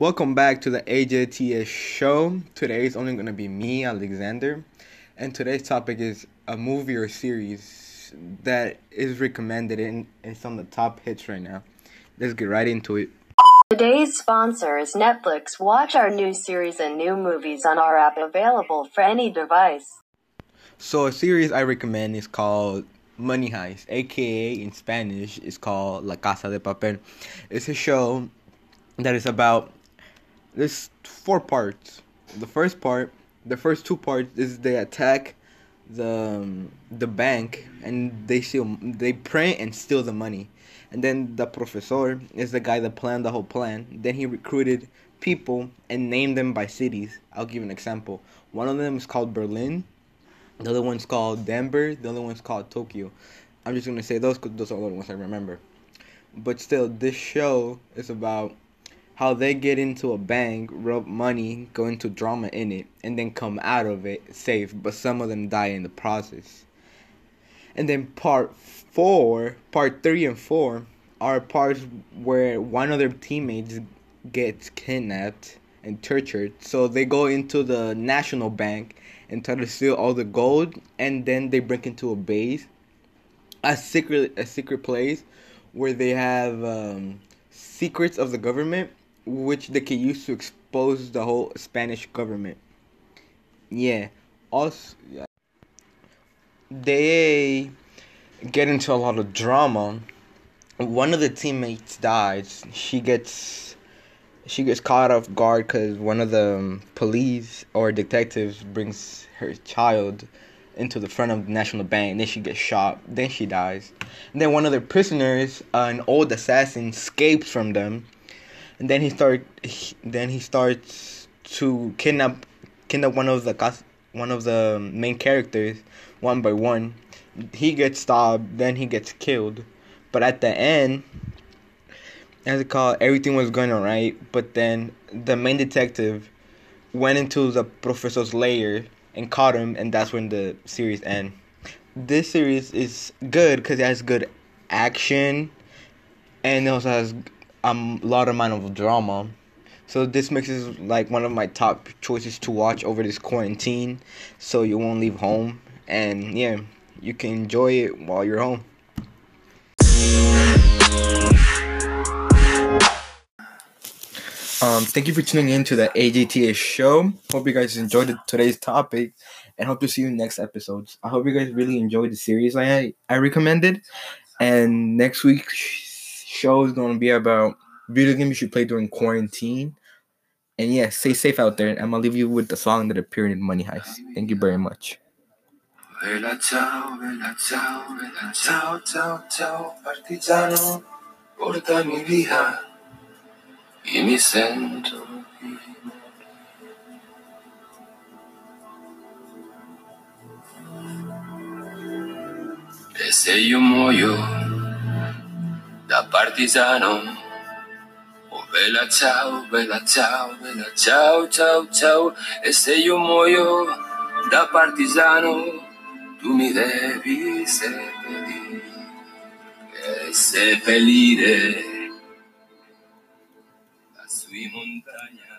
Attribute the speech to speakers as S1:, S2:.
S1: Welcome back to the AJTS show. Today is only going to be me, Alexander, and today's topic is a movie or series that is recommended and it's on the top hits right now. Let's get right into it.
S2: Today's sponsor is Netflix. Watch our new series and new movies on our app available for any device.
S1: So, a series I recommend is called Money Heist, aka in Spanish, it's called La Casa de Papel. It's a show that is about there's four parts. The first part, the first two parts is they attack the um, the bank and they steal they print and steal the money. And then the professor is the guy that planned the whole plan. Then he recruited people and named them by cities. I'll give an example. One of them is called Berlin. The other one's called Denver. The other one's called Tokyo. I'm just gonna say those those are the ones I remember. But still, this show is about how they get into a bank, rob money, go into drama in it, and then come out of it safe, but some of them die in the process. And then part four, part three and four are parts where one of their teammates gets kidnapped and tortured. So they go into the national bank and try to steal all the gold, and then they break into a base, a secret, a secret place where they have um, secrets of the government which they can use to expose the whole Spanish government. Yeah. Also, they get into a lot of drama. One of the teammates dies. She gets she gets caught off guard because one of the um, police or detectives brings her child into the front of the national bank. Then she gets shot. Then she dies. And then one of the prisoners, uh, an old assassin, escapes from them and then he start he, then he starts to kidnap kidnap one of the one of the main characters one by one. He gets stabbed, then he gets killed. But at the end, as it called, everything was going alright. But then the main detective went into the professor's lair and caught him, and that's when the series ends. This series is good because it has good action, and it also has a lot of amount of drama. So this makes it like one of my top choices to watch over this quarantine. So you won't leave home, and yeah, you can enjoy it while you're home. Um, thank you for tuning in to the AJTA show. Hope you guys enjoyed today's topic, and hope to see you next episodes. I hope you guys really enjoyed the series I I recommended, and next week show is going to be about video games you should play during quarantine. And yeah, stay safe out there. I'm going to leave you with the song that appeared in Money Heist. Thank you very much. Partigiano, portami via, mi sento E se io muoio partigiano. Oh bella ciao, bella ciao, bella ciao, ciao, ciao. E se io muoio da partigiano, tu mi devi seppellire, e seppellire la sui montagna.